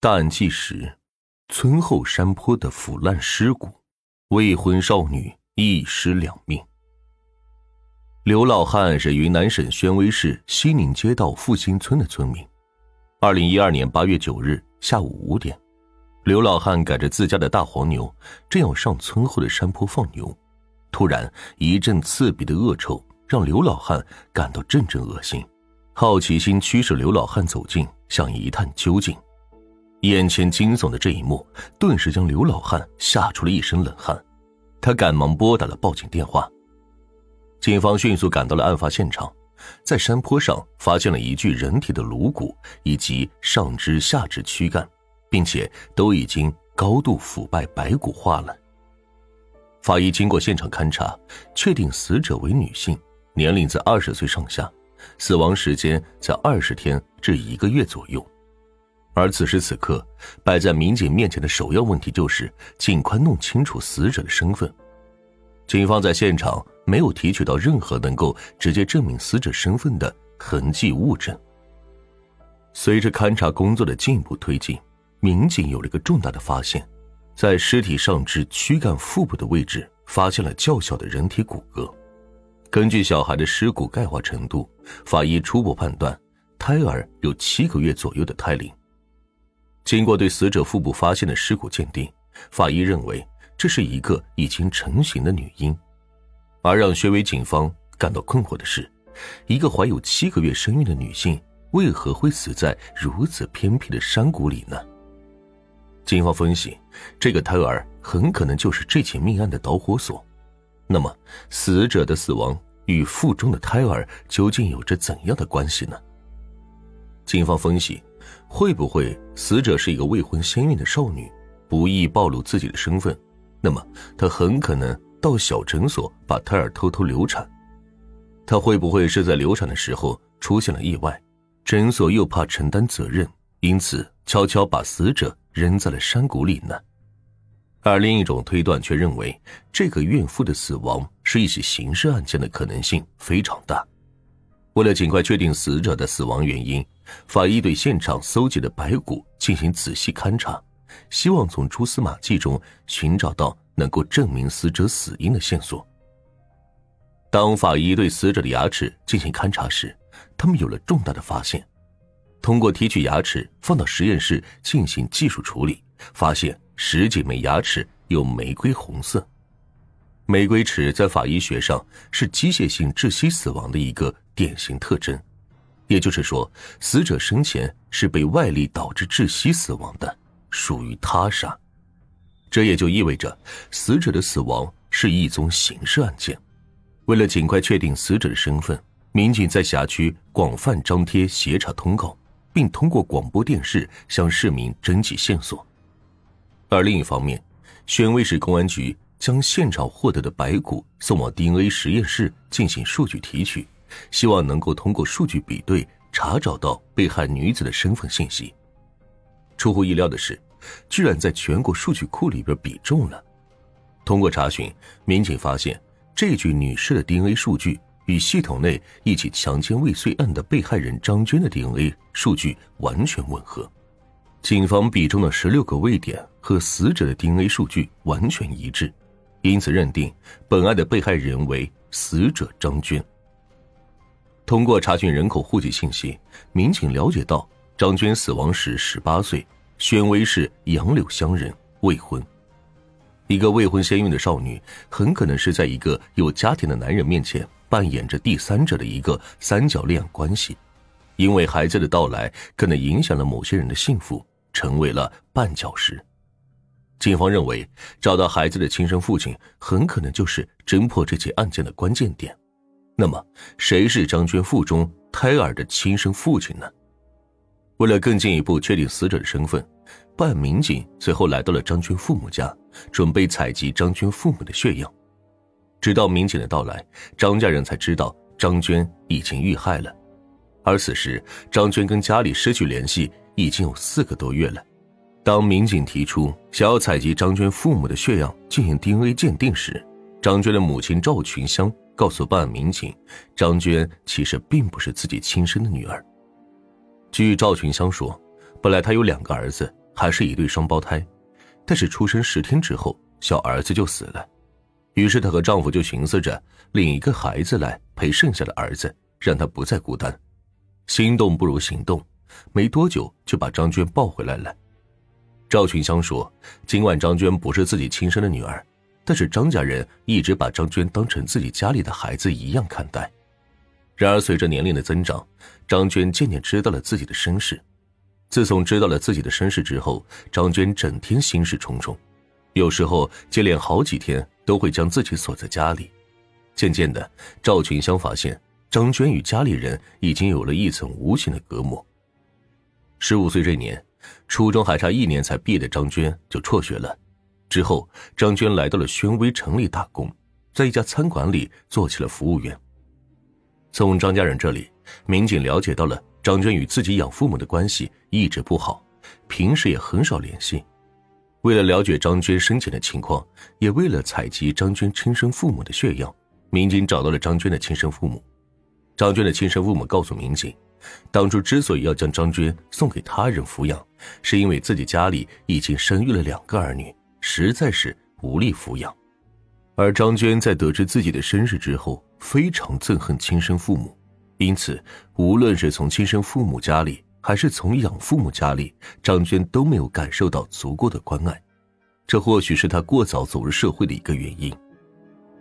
大案纪实：村后山坡的腐烂尸骨，未婚少女一尸两命。刘老汉是云南省宣威市西宁街道复兴村的村民。二零一二年八月九日下午五点，刘老汉赶着自家的大黄牛，正要上村后的山坡放牛，突然一阵刺鼻的恶臭，让刘老汉感到阵阵恶心。好奇心驱使刘老汉走近，想一探究竟。眼前惊悚的这一幕，顿时将刘老汉吓出了一身冷汗。他赶忙拨打了报警电话。警方迅速赶到了案发现场，在山坡上发现了一具人体的颅骨以及上肢、下肢躯干，并且都已经高度腐败、白骨化了。法医经过现场勘查，确定死者为女性，年龄在二十岁上下。死亡时间在二十天至一个月左右，而此时此刻摆在民警面前的首要问题就是尽快弄清楚死者的身份。警方在现场没有提取到任何能够直接证明死者身份的痕迹物证。随着勘查工作的进一步推进，民警有了一个重大的发现，在尸体上肢躯干腹部的位置发现了较小的人体骨骼。根据小孩的尸骨钙化程度，法医初步判断，胎儿有七个月左右的胎龄。经过对死者腹部发现的尸骨鉴定，法医认为这是一个已经成型的女婴。而让薛伟警方感到困惑的是，一个怀有七个月身孕的女性为何会死在如此偏僻的山谷里呢？警方分析，这个胎儿很可能就是这起命案的导火索。那么，死者的死亡与腹中的胎儿究竟有着怎样的关系呢？警方分析，会不会死者是一个未婚先孕的少女，不易暴露自己的身份？那么，她很可能到小诊所把胎儿偷偷流产。她会不会是在流产的时候出现了意外，诊所又怕承担责任，因此悄悄把死者扔在了山谷里呢？而另一种推断却认为，这个孕妇的死亡是一起刑事案件的可能性非常大。为了尽快确定死者的死亡原因，法医对现场搜集的白骨进行仔细勘查，希望从蛛丝马迹中寻找到能够证明死者死因的线索。当法医对死者的牙齿进行勘查时，他们有了重大的发现。通过提取牙齿放到实验室进行技术处理，发现。十几枚牙齿有玫瑰红色，玫瑰齿在法医学上是机械性窒息死亡的一个典型特征，也就是说，死者生前是被外力导致窒息死亡的，属于他杀。这也就意味着死者的死亡是一宗刑事案件。为了尽快确定死者的身份，民警在辖区广泛张贴协查通告，并通过广播电视向市民征集线索。而另一方面，宣威市公安局将现场获得的白骨送往 DNA 实验室进行数据提取，希望能够通过数据比对查找到被害女子的身份信息。出乎意料的是，居然在全国数据库里边比中了。通过查询，民警发现这具女士的 DNA 数据与系统内一起强奸未遂案的被害人张娟的 DNA 数据完全吻合。警方比中的十六个位点和死者的 DNA 数据完全一致，因此认定本案的被害人为死者张娟。通过查询人口户籍信息，民警了解到张娟死亡时十八岁，宣威市杨柳乡人，未婚。一个未婚先孕的少女，很可能是在一个有家庭的男人面前扮演着第三者的一个三角恋关系。因为孩子的到来可能影响了某些人的幸福，成为了绊脚石。警方认为，找到孩子的亲生父亲很可能就是侦破这起案件的关键点。那么，谁是张娟腹中胎儿的亲生父亲呢？为了更进一步确定死者的身份，办案民警随后来到了张娟父母家，准备采集张娟父母的血样。直到民警的到来，张家人才知道张娟已经遇害了。而此时，张娟跟家里失去联系已经有四个多月了。当民警提出想要采集张娟父母的血样进行 DNA 鉴定时，张娟的母亲赵群香告诉办案民警，张娟其实并不是自己亲生的女儿。据赵群香说，本来她有两个儿子，还是一对双胞胎，但是出生十天之后，小儿子就死了。于是她和丈夫就寻思着领一个孩子来陪剩下的儿子，让他不再孤单。心动不如行动，没多久就把张娟抱回来了。赵群香说：“尽管张娟不是自己亲生的女儿，但是张家人一直把张娟当成自己家里的孩子一样看待。”然而，随着年龄的增长，张娟渐渐知道了自己的身世。自从知道了自己的身世之后，张娟整天心事重重，有时候接连好几天都会将自己锁在家里。渐渐的，赵群香发现张娟与家里人已经有了一层无形的隔膜。十五岁这年，初中还差一年才毕业的张娟就辍学了。之后，张娟来到了宣威城里打工，在一家餐馆里做起了服务员。从张家人这里，民警了解到了张娟与自己养父母的关系一直不好，平时也很少联系。为了了解张娟生前的情况，也为了采集张娟亲生父母的血样，民警找到了张娟的亲生父母。张娟的亲生父母告诉民警，当初之所以要将张娟送给他人抚养，是因为自己家里已经生育了两个儿女，实在是无力抚养。而张娟在得知自己的身世之后，非常憎恨亲生父母，因此无论是从亲生父母家里，还是从养父母家里，张娟都没有感受到足够的关爱。这或许是她过早走入社会的一个原因。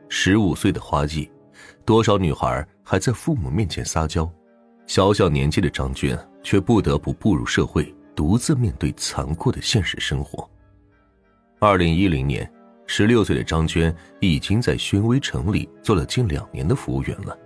十五岁的花季，多少女孩还在父母面前撒娇，小小年纪的张娟却不得不步入社会，独自面对残酷的现实生活。二零一零年。十六岁的张娟已经在宣威城里做了近两年的服务员了。